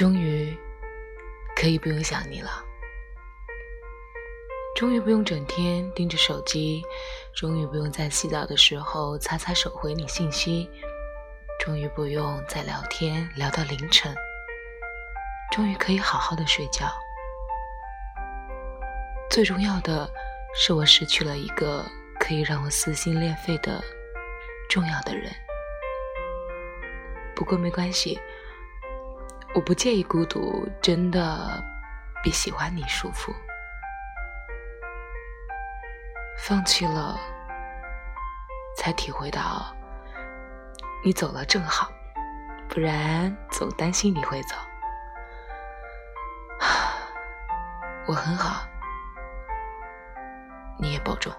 终于可以不用想你了，终于不用整天盯着手机，终于不用在洗澡的时候擦擦手回你信息，终于不用再聊天聊到凌晨，终于可以好好的睡觉。最重要的是，我失去了一个可以让我撕心裂肺的重要的人。不过没关系。我不介意孤独，真的比喜欢你舒服。放弃了，才体会到你走了正好，不然总担心你会走。我很好，你也保重。